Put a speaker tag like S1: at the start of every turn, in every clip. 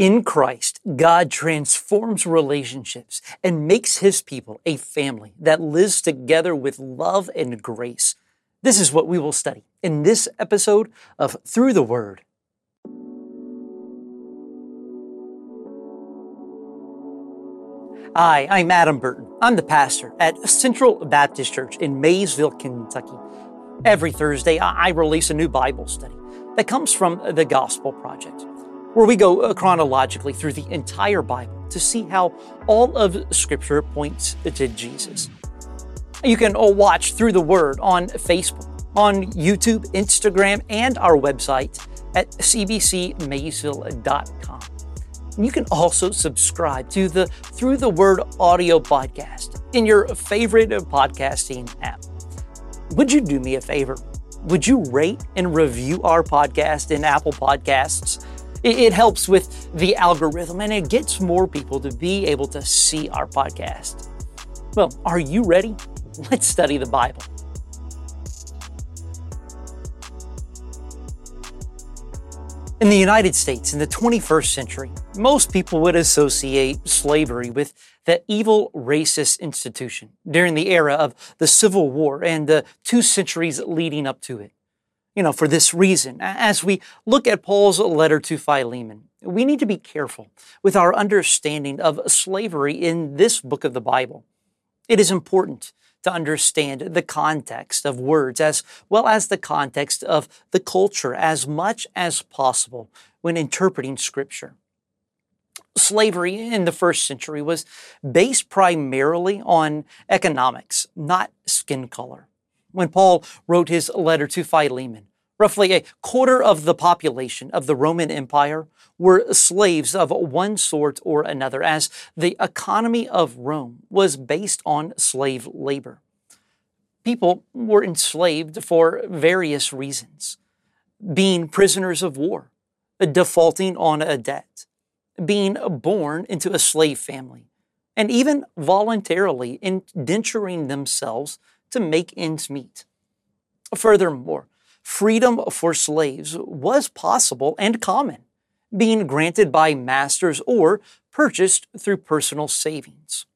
S1: In Christ, God transforms relationships and makes his people a family that lives together with love and grace. This is what we will study in this episode of Through the Word. Hi, I'm Adam Burton. I'm the pastor at Central Baptist Church in Maysville, Kentucky. Every Thursday, I release a new Bible study that comes from the Gospel Project, where we go uh, chronologically through the entire Bible to see how all of Scripture points to Jesus. You can uh, watch Through the Word on Facebook, on YouTube, Instagram, and our website at cbcmaysville.com. You can also subscribe to the Through the Word audio podcast in your favorite podcasting app. Would you do me a favor? Would you rate and review our podcast in Apple Podcasts? It helps with the algorithm and it gets more people to be able to see our podcast. Well, are you ready? Let's study the Bible. In the United States in the 21st century, most people would associate slavery with the evil racist institution during the era of the Civil War and the two centuries leading up to it. You know, for this reason, as we look at Paul's letter to Philemon, we need to be careful with our understanding of slavery in this book of the Bible. It is important to understand the context of words as well as the context of the culture as much as possible when interpreting Scripture. Slavery in the first century was based primarily on economics, not skin color. When Paul wrote his letter to Philemon, roughly a quarter of the population of the Roman Empire were slaves of one sort or another, as the economy of Rome was based on slave labor. People were enslaved for various reasons being prisoners of war, defaulting on a debt, being born into a slave family, and even voluntarily indenturing themselves to make ends meet. Furthermore, freedom for slaves was possible and common being granted by masters or purchased through personal savings.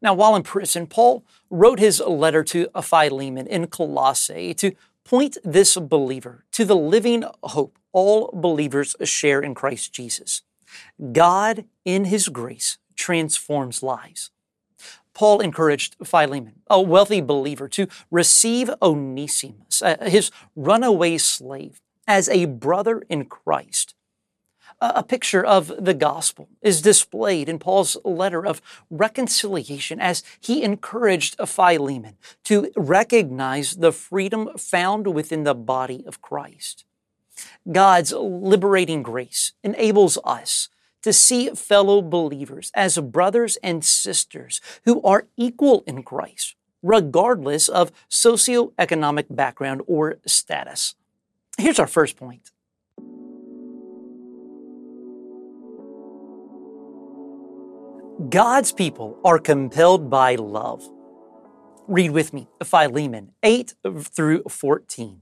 S1: Now, while in prison, Paul wrote his letter to Philemon in Colossae to point this believer to the living hope all believers share in Christ Jesus. God, in his grace, transforms lives. Paul encouraged Philemon, a wealthy believer, to receive Onesimus, uh, his runaway slave, as a brother in Christ. A picture of the gospel is displayed in Paul's letter of reconciliation as he encouraged Philemon to recognize the freedom found within the body of Christ. God's liberating grace enables us to see fellow believers as brothers and sisters who are equal in Christ, regardless of socioeconomic background or status. Here's our first point. God's people are compelled by love. Read with me Philemon 8 through 14.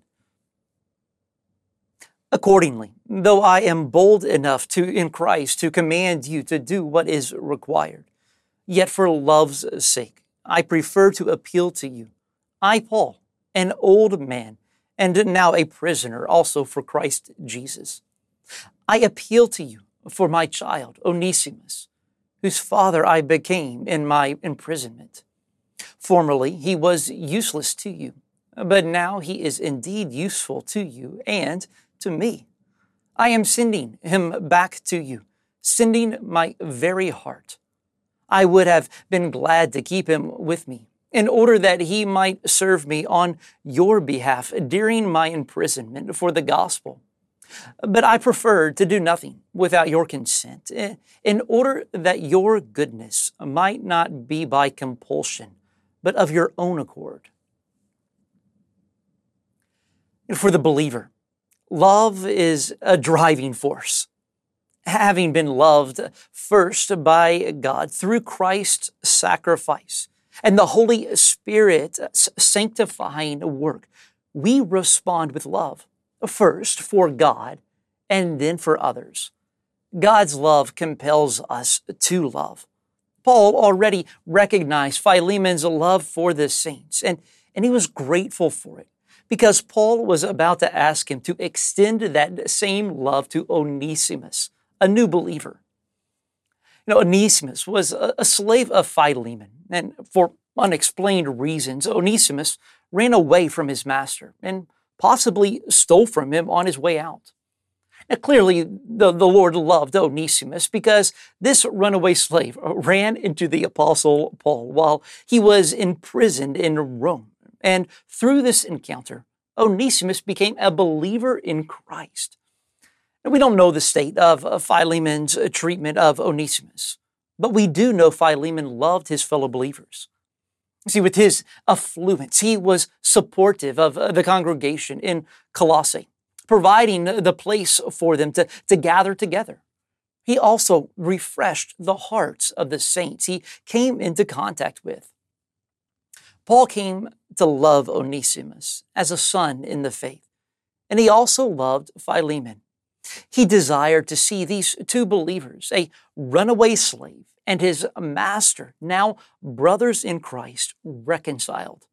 S1: Accordingly, though I am bold enough to in Christ to command you to do what is required, yet for love's sake, I prefer to appeal to you. I, Paul, an old man, and now a prisoner also for Christ Jesus. I appeal to you for my child, Onesimus, whose father I became in my imprisonment. Formerly he was useless to you, but now he is indeed useful to you and to me. I am sending him back to you, sending my very heart. I would have been glad to keep him with me in order that he might serve me on your behalf during my imprisonment for the gospel. But I prefer to do nothing without your consent, eh, in order that your goodness might not be by compulsion, but of your own accord. For the believer, love is a driving force. Having been loved first by God through Christ's sacrifice, and the Holy Spirit's sanctifying work, we respond with love, first for God and then for others. God's love compels us to love. Paul already recognized Philemon's love for the saints, and, and he was grateful for it because Paul was about to ask him to extend that same love to Onesimus, a new believer. You know, Onesimus was a, slave of Philemon, and for unexplained reasons, Onesimus ran away from his master and possibly stole from him on his way out. Now, clearly, the, the Lord loved Onesimus because this runaway slave ran into the Apostle Paul while he was imprisoned in Rome. And through this encounter, Onesimus became a believer in Christ. Now, we don't know the state of Philemon's uh, treatment of Onesimus, but we do know Philemon loved his fellow believers. See, with his affluence, he was supportive of uh, the congregation in Colossae providing the place for them to, to gather together. He also refreshed the hearts of the saints he came into contact with. Paul came to love Onesimus as a son in the faith, and he also loved Philemon. He desired to see these two believers, a runaway slave and his master, now brothers in Christ, reconciled.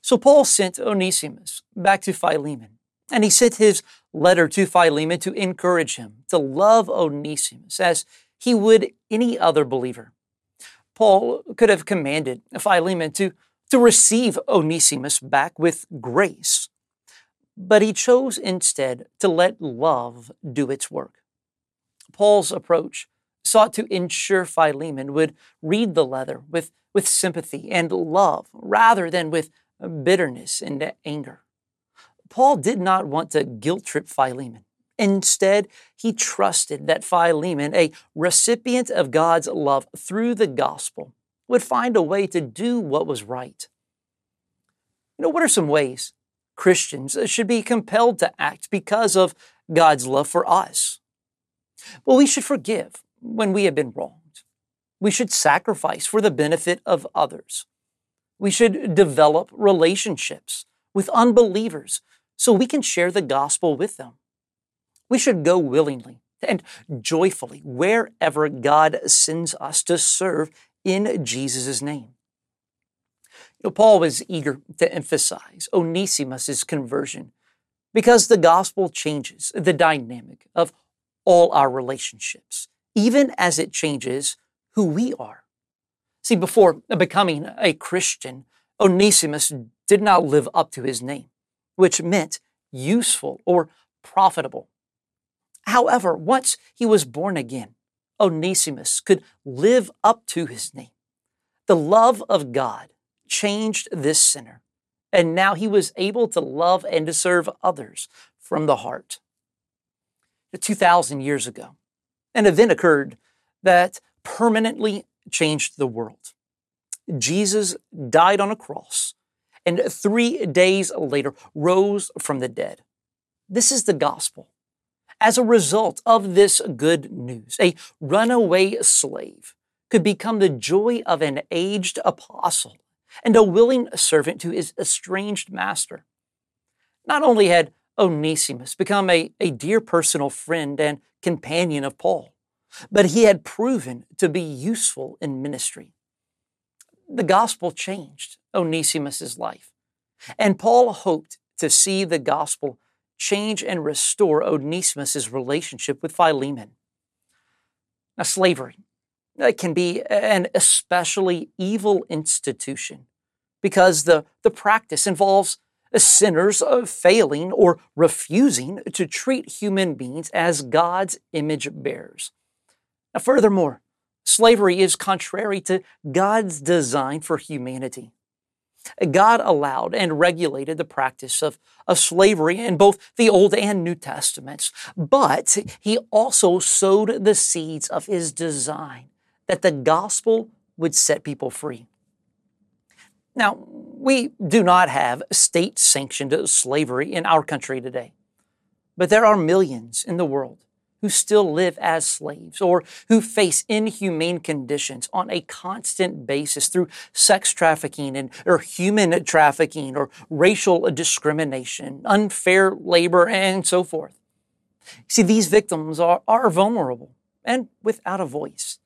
S1: So Paul sent Onesimus back to Philemon and he sent his letter to Philemon to encourage him to love Onesimus as he would any other believer. Paul could have commanded Philemon to, to receive Onesimus back with grace, but he chose instead to let love do its work. Paul's approach sought to ensure Philemon would read the letter with, with sympathy and love rather than with bitterness and anger. Paul did not want to guilt trip Philemon. Instead, he trusted that Philemon, a recipient of God's love through the gospel, would find a way to do what was right. You know, what are some ways Christians should be compelled to act because of God's love for us? Well, we should forgive when we have been wronged. We should sacrifice for the benefit of others. We should develop relationships with unbelievers so we can share the gospel with them. We should go willingly and joyfully wherever God sends us to serve in Jesus' name. You know, Paul was eager to emphasize Onesimus' conversion because the gospel changes the dynamic of all our relationships, even as it changes who we are. See, before becoming a Christian, Onesimus did not live up to his name which meant useful or profitable. However, once he was born again, Onesimus could live up to his name. The love of God changed this sinner, and now he was able to love and to serve others from the heart. 2,000 years ago, an event occurred that permanently changed the world. Jesus died on a cross and three days later rose from the dead. This is the gospel. As a result of this good news, a runaway slave could become the joy of an aged apostle and a willing servant to his estranged master. Not only had Onesimus become a, a dear personal friend and companion of Paul, but he had proven to be useful in ministry the gospel changed Onesimus's life. And Paul hoped to see the gospel change and restore Onesimus' relationship with Philemon. Now, slavery uh, can be an especially evil institution because the, the practice involves sinners failing or refusing to treat human beings as God's image bearers. Now, furthermore, Slavery is contrary to God's design for humanity. God allowed and regulated the practice of, of slavery in both the Old and New Testaments, but He also sowed the seeds of His design that the gospel would set people free. Now, we do not have state sanctioned slavery in our country today, but there are millions in the world who still live as slaves or who face inhumane conditions on a constant basis through sex trafficking and or human trafficking or racial discrimination, unfair labor, and so forth. See, these victims are, are vulnerable and without a voice.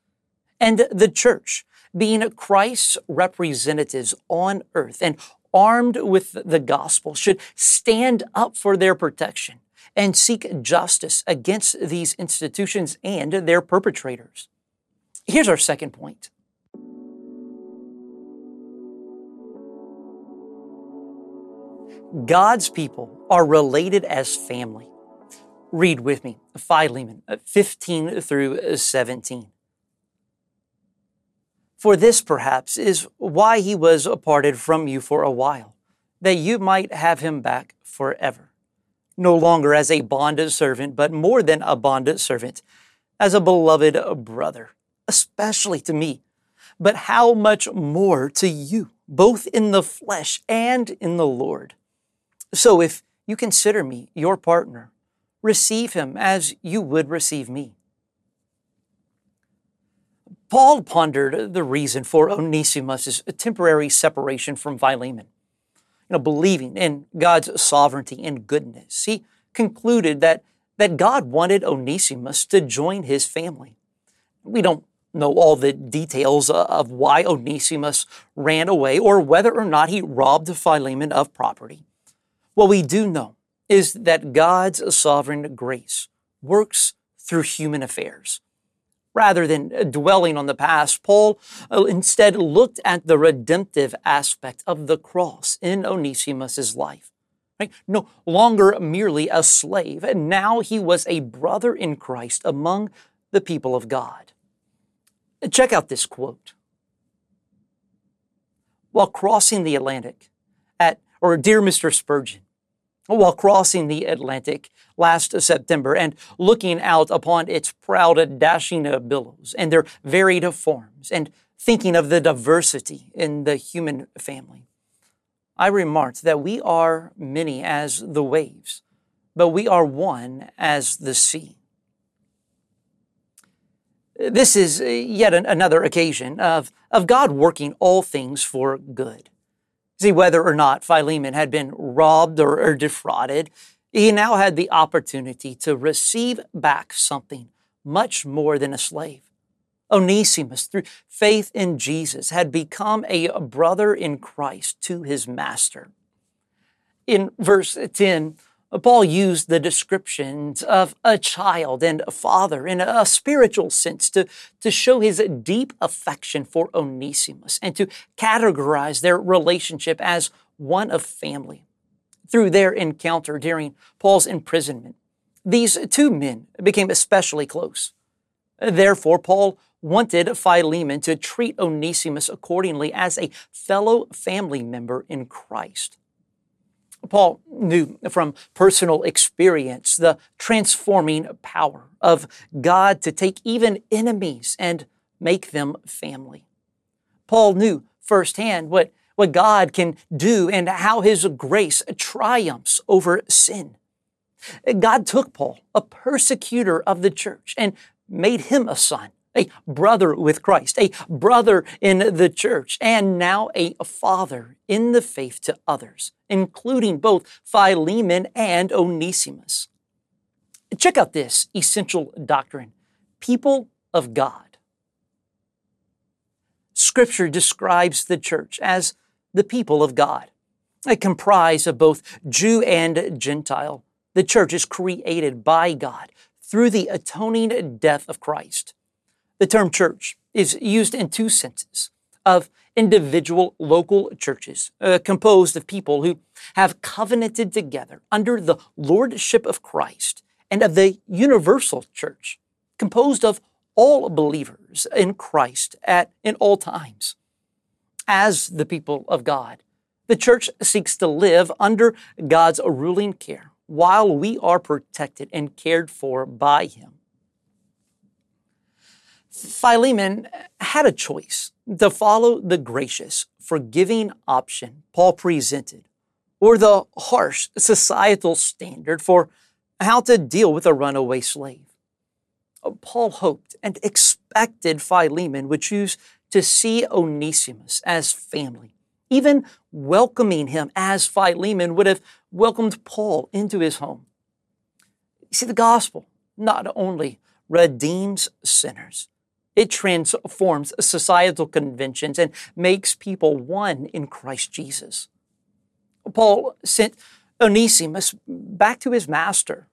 S1: And the church, being Christ's representatives on earth and armed with the gospel, should stand up for their protection and seek justice against these institutions and their perpetrators. Here's our second point. God's people are related as family. Read with me Philemon uh, 15 through 17. For this perhaps is why he was parted from you for a while, that you might have him back forever no longer as a bonded servant, but more than a bonded servant, as a beloved brother, especially to me. But how much more to you, both in the flesh and in the Lord? So if you consider me your partner, receive him as you would receive me. Paul pondered the reason for Onesimus' temporary separation from Philemon you know, believing in God's sovereignty and goodness, he concluded that, that God wanted Onesimus to join his family. We don't know all the details of why Onesimus ran away or whether or not he robbed Philemon of property. What we do know is that God's sovereign grace works through human affairs. Rather than dwelling on the past, Paul uh, instead looked at the redemptive aspect of the cross in Onesimus's life. Right? No longer merely a slave, and now he was a brother in Christ among the people of God. Check out this quote. While crossing the Atlantic at, or Dear Mr. Spurgeon, while crossing the Atlantic last September and looking out upon its proud, dashing billows and their varied forms and thinking of the diversity in the human family. I remarked that we are many as the waves, but we are one as the sea. This is yet another occasion of, of God working all things for good. See, whether or not Philemon had been robbed or, or defrauded, he now had the opportunity to receive back something much more than a slave. Onesimus, through faith in Jesus, had become a brother in Christ to his master. In verse 10, Paul used the descriptions of a child and a father in a spiritual sense to, to show his deep affection for Onesimus and to categorize their relationship as one of family. Through their encounter during Paul's imprisonment, these two men became especially close. Therefore, Paul wanted Philemon to treat Onesimus accordingly as a fellow family member in Christ. Paul knew from personal experience the transforming power of God to take even enemies and make them family. Paul knew firsthand what, what God can do and how his grace triumphs over sin. God took Paul, a persecutor of the church, and made him a son a brother with Christ, a brother in the church, and now a father in the faith to others, including both Philemon and Onesimus. Check out this essential doctrine people of God. Scripture describes the church as the people of God, comprised of both Jew and Gentile. The church is created by God through the atoning death of Christ. The term church is used in two senses of individual local churches uh, composed of people who have covenanted together under the lordship of Christ and of the universal church composed of all believers in Christ at in all times. As the people of God, the church seeks to live under God's ruling care while we are protected and cared for by him. Philemon had a choice to follow the gracious, forgiving option Paul presented, or the harsh societal standard for how to deal with a runaway slave. Paul hoped and expected Philemon would choose to see Onesimus as family, even welcoming him as Philemon would have welcomed Paul into his home. You see, the gospel not only redeems sinners. It transforms societal conventions and makes people one in Christ Jesus. Paul sent Onesimus back to his master.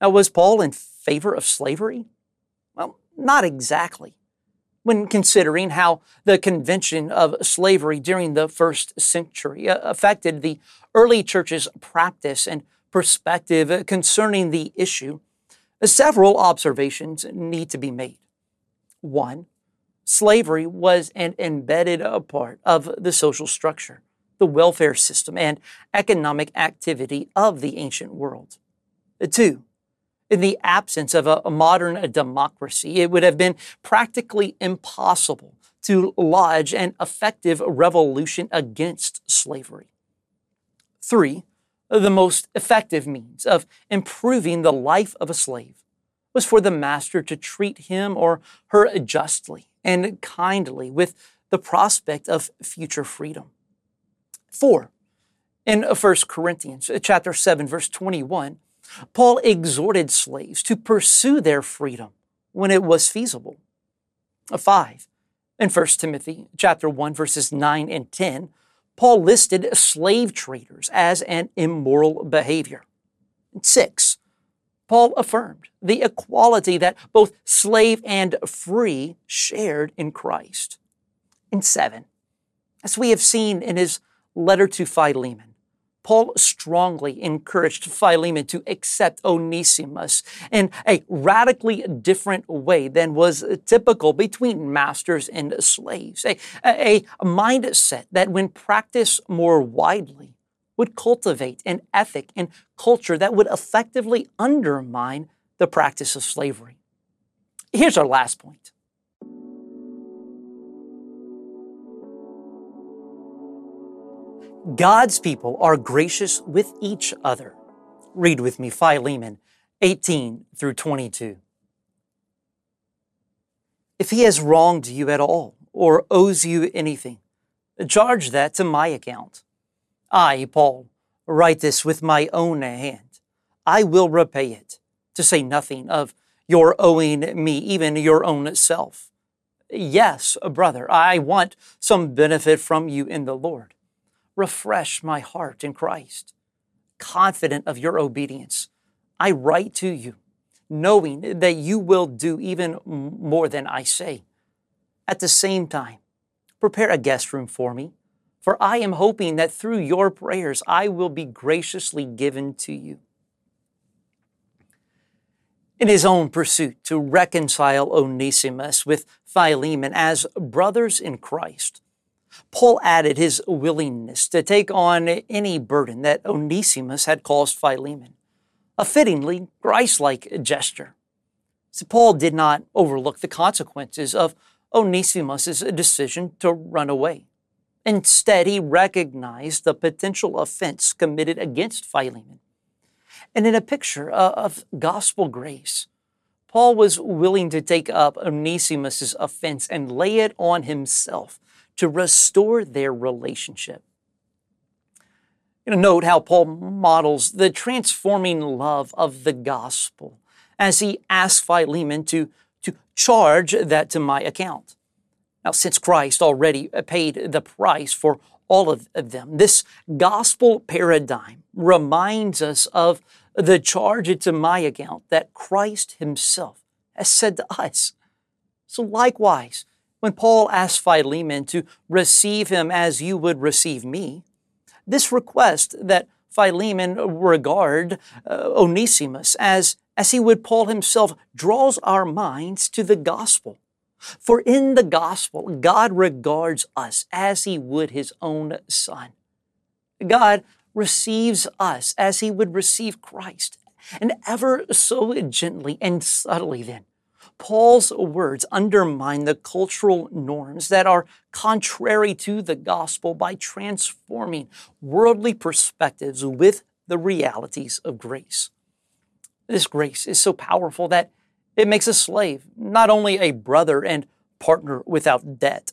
S1: Now, was Paul in favor of slavery? Well, not exactly. When considering how the convention of slavery during the first century uh, affected the early church's practice and perspective concerning the issue, several observations need to be made. One, slavery was an embedded part of the social structure the welfare system and economic activity of the ancient world. Two, in the absence of a, modern democracy, it would have been practically impossible to lodge an effective revolution against slavery. Three, the most effective means of improving the life of a slave was for the master to treat him or her justly and kindly with the prospect of future freedom. 4. In 1 Corinthians uh, chapter 7 verse 21, Paul exhorted slaves to pursue their freedom when it was feasible. Uh, 5. In 1 Timothy chapter 1 verses 9 and 10, Paul listed slave traders as an immoral behavior. 6. Paul affirmed the equality that both slave and free shared in Christ. And 7. As we have seen in his letter to Philemon, Paul strongly encouraged Philemon to accept Onesimus in a radically different way than was typical between masters and slaves. A, a, mindset that, when practiced more widely, would cultivate an ethic and culture that would effectively undermine the practice of slavery. Here's our last point God's people are gracious with each other. Read with me Philemon 18 through 22. If he has wronged you at all or owes you anything, charge that to my account. I, Paul, write this with my own hand. I will repay it, to say nothing of your owing me even your own self. Yes, brother, I want some benefit from you in the Lord refresh my heart in Christ. Confident of your obedience, I write to you, knowing that you will do even more than I say. At the same time, prepare a guest room for me, for I am hoping that through your prayers I will be graciously given to you. In his own pursuit to reconcile Onesimus with Philemon as brothers in Christ, Paul added his willingness to take on any burden that Onesimus had caused Philemon, a fittingly Christ like gesture. So Paul did not overlook the consequences of Onesimus' decision to run away. Instead, he recognized the potential offense committed against Philemon. And in a picture uh, of gospel grace, Paul was willing to take up Onesimus' offense and lay it on himself to restore their relationship. You know, note how Paul models the transforming love of the gospel as he asks Philemon to, to charge that to my account. Now, since Christ already paid the price for all of them, this gospel paradigm reminds us of the charge it to my account that Christ himself has said to us. So likewise, when Paul asked Philemon to receive him as you would receive me, this request that Philemon regard uh, Onesimus as, as he would Paul himself draws our minds to the gospel. For in the gospel, God regards us as he would his own son. God receives us as he would receive Christ. And ever so gently and subtly, then, Paul's words undermine the cultural norms that are contrary to the gospel by transforming worldly perspectives with the realities of grace. This grace is so powerful that it makes a slave not only a brother and partner without debt.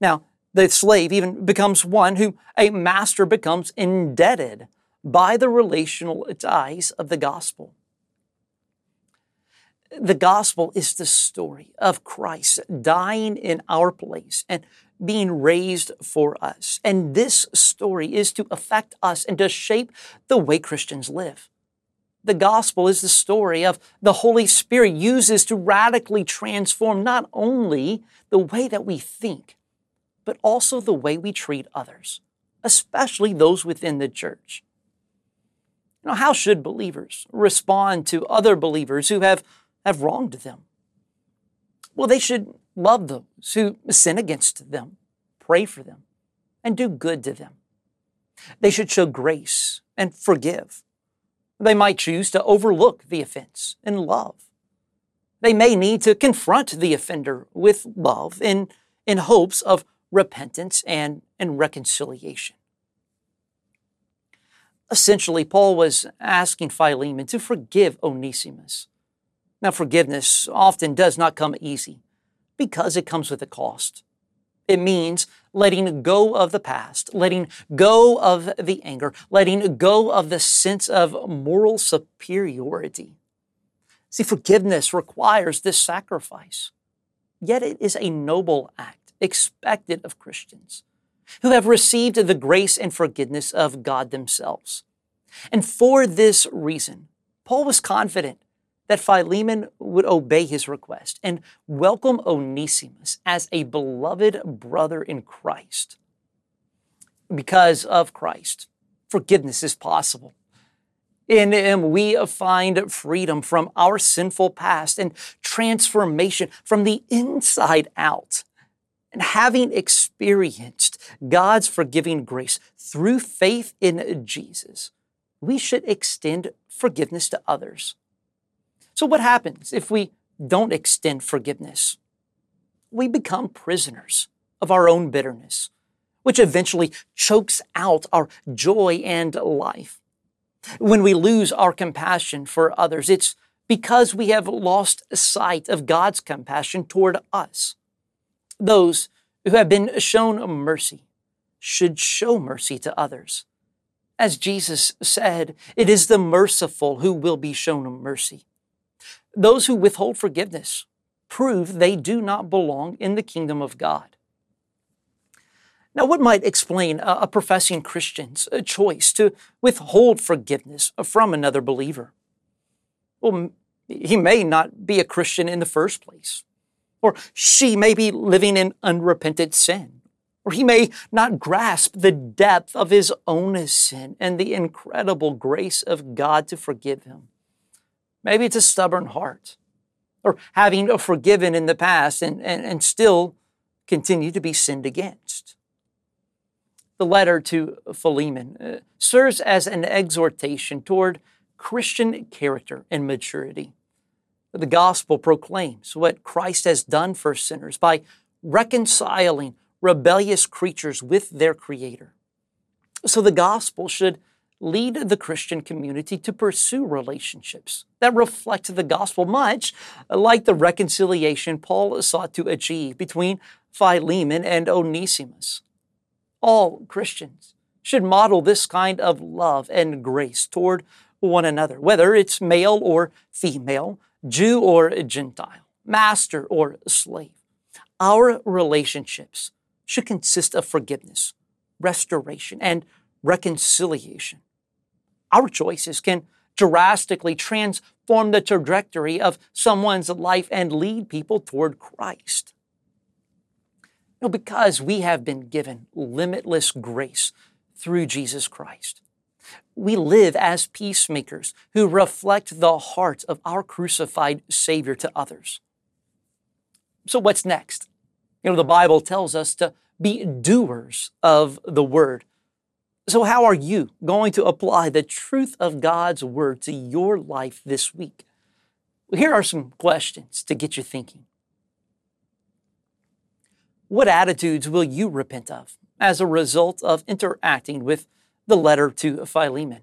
S1: Now, the slave even becomes one who a master becomes indebted by the relational ties of the gospel. The gospel is the story of Christ dying in our place and being raised for us. And this story is to affect us and to shape the way Christians live. The gospel is the story of the Holy Spirit uses to radically transform not only the way that we think, but also the way we treat others, especially those within the church. You know, how should believers respond to other believers who have, have wronged them? Well, they should love those who sin against them, pray for them, and do good to them. They should show grace and forgive. They might choose to overlook the offense in love. They may need to confront the offender with love in, in hopes of repentance and, and reconciliation. Essentially, Paul was asking Philemon to forgive Onesimus. Now, forgiveness often does not come easy because it comes with a cost. It means letting go of the past, letting go of the anger, letting go of the sense of moral superiority. See, forgiveness requires this sacrifice. Yet it is a noble act expected of Christians who have received the grace and forgiveness of God themselves. And for this reason, Paul was confident that Philemon would obey his request and welcome Onesimus as a beloved brother in Christ. Because of Christ, forgiveness is possible. In Him, we find freedom from our sinful past and transformation from the inside out. And having experienced God's forgiving grace through faith in Jesus, we should extend forgiveness to others. So, what happens if we don't extend forgiveness? We become prisoners of our own bitterness, which eventually chokes out our joy and life. When we lose our compassion for others, it's because we have lost sight of God's compassion toward us. Those who have been shown mercy should show mercy to others. As Jesus said, it is the merciful who will be shown mercy. Those who withhold forgiveness prove they do not belong in the kingdom of God. Now, what might explain a, professing Christian's uh, choice to withhold forgiveness from another believer? Well, he may not be a Christian in the first place, or she may be living in unrepented sin, or he may not grasp the depth of his own sin and the incredible grace of God to forgive him. Maybe it's a stubborn heart, or having forgiven in the past and, and, and still continue to be sinned against. The letter to Philemon uh, serves as an exhortation toward Christian character and maturity. The gospel proclaims what Christ has done for sinners by reconciling rebellious creatures with their Creator. So the gospel should lead the Christian community to pursue relationships that reflect the gospel, much like the reconciliation Paul sought to achieve between Philemon and Onesimus. All Christians should model this kind of love and grace toward one another, whether it's male or female, Jew or Gentile, master or slave. Our relationships should consist of forgiveness, restoration, and reconciliation our choices can drastically transform the trajectory of someone's life and lead people toward Christ. You know, because we have been given limitless grace through Jesus Christ. We live as peacemakers who reflect the heart of our crucified Savior to others. So, what's next? You know, the Bible tells us to be doers of the word so, how are you going to apply the truth of God's Word to your life this week? Here are some questions to get you thinking. What attitudes will you repent of as a result of interacting with the letter to Philemon?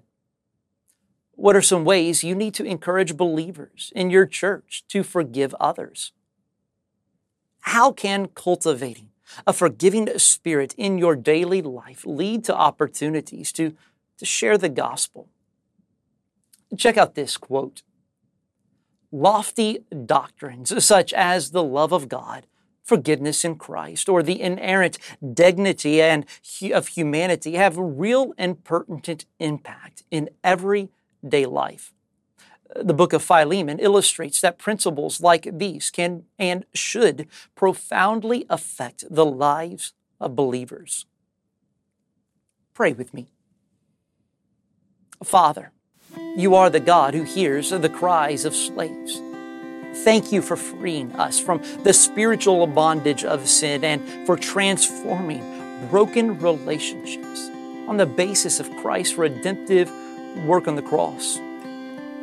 S1: What are some ways you need to encourage believers in your church to forgive others? How can cultivating a forgiving spirit in your daily life lead to opportunities to, to share the gospel. Check out this quote lofty doctrines such as the love of God, forgiveness in Christ, or the inerrant dignity and of humanity have real and pertinent impact in everyday life. The book of Philemon illustrates that principles like these can and should profoundly affect the lives of believers. Pray with me. Father, you are the God who hears the cries of slaves. Thank you for freeing us from the spiritual bondage of sin and for transforming broken relationships on the basis of Christ's redemptive work on the cross.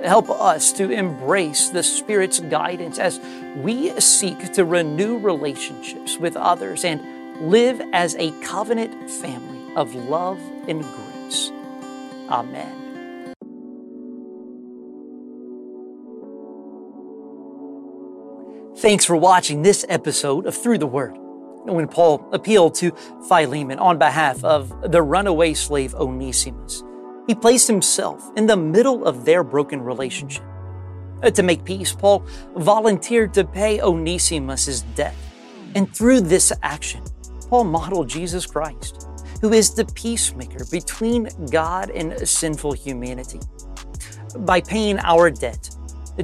S1: Help us to embrace the Spirit's guidance as we seek to renew relationships with others and live as a covenant family of love and grace. Amen. Thanks for watching this episode of Through the Word. When Paul appealed to Philemon on behalf of the runaway slave Onesimus, he placed himself in the middle of their broken relationship. Uh, to make peace, Paul volunteered to pay Onesimus' debt. And through this action, Paul modeled Jesus Christ, who is the peacemaker between God and sinful humanity. By paying our debt,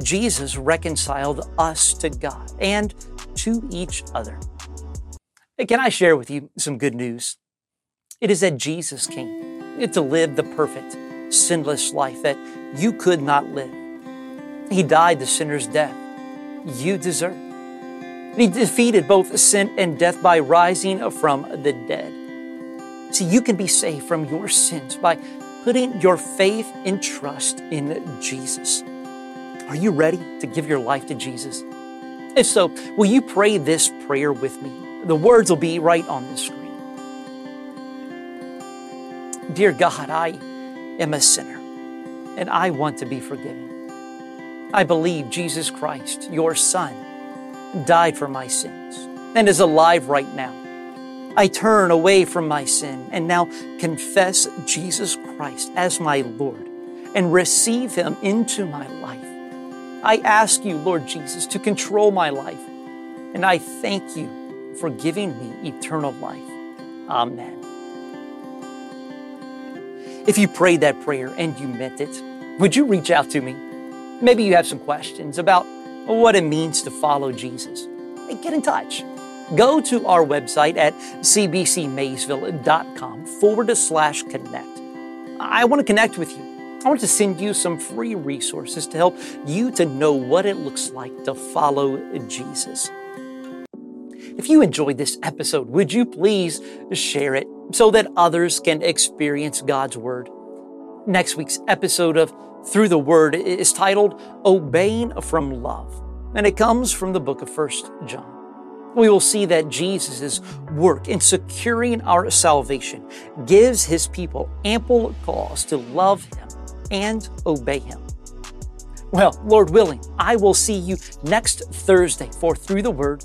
S1: Jesus reconciled us to God and to each other. Can I share with you some good news? It is that Jesus came to live the perfect, sinless life that you could not live. He died the sinner's death you deserve. He defeated both sin and death by rising from the dead. See, you can be saved from your sins by putting your faith and trust in Jesus. Are you ready to give your life to Jesus? If so, will you pray this prayer with me? The words will be right on the screen. Dear God, I am a sinner and I want to be forgiven. I believe Jesus Christ, your Son, died for my sins and is alive right now. I turn away from my sin and now confess Jesus Christ as my Lord and receive Him into my life. I ask you, Lord Jesus, to control my life. And I thank you for giving me eternal life. Amen. If you prayed that prayer and you meant it, would you reach out to me? Maybe you have some questions about what it means to follow Jesus. Hey, get in touch. Go to our website at cbcmaysville.com forward slash connect. I want to connect with you. I want to send you some free resources to help you to know what it looks like to follow Jesus. If you enjoyed this episode, would you please share it so that others can experience God's Word? Next week's episode of Through the Word is titled Obeying from Love, and it comes from the book of First John. We will see that Jesus' work in securing our salvation gives his people ample cause to love him and obey Him. Well, Lord willing, I will see you next Thursday for Through the Word.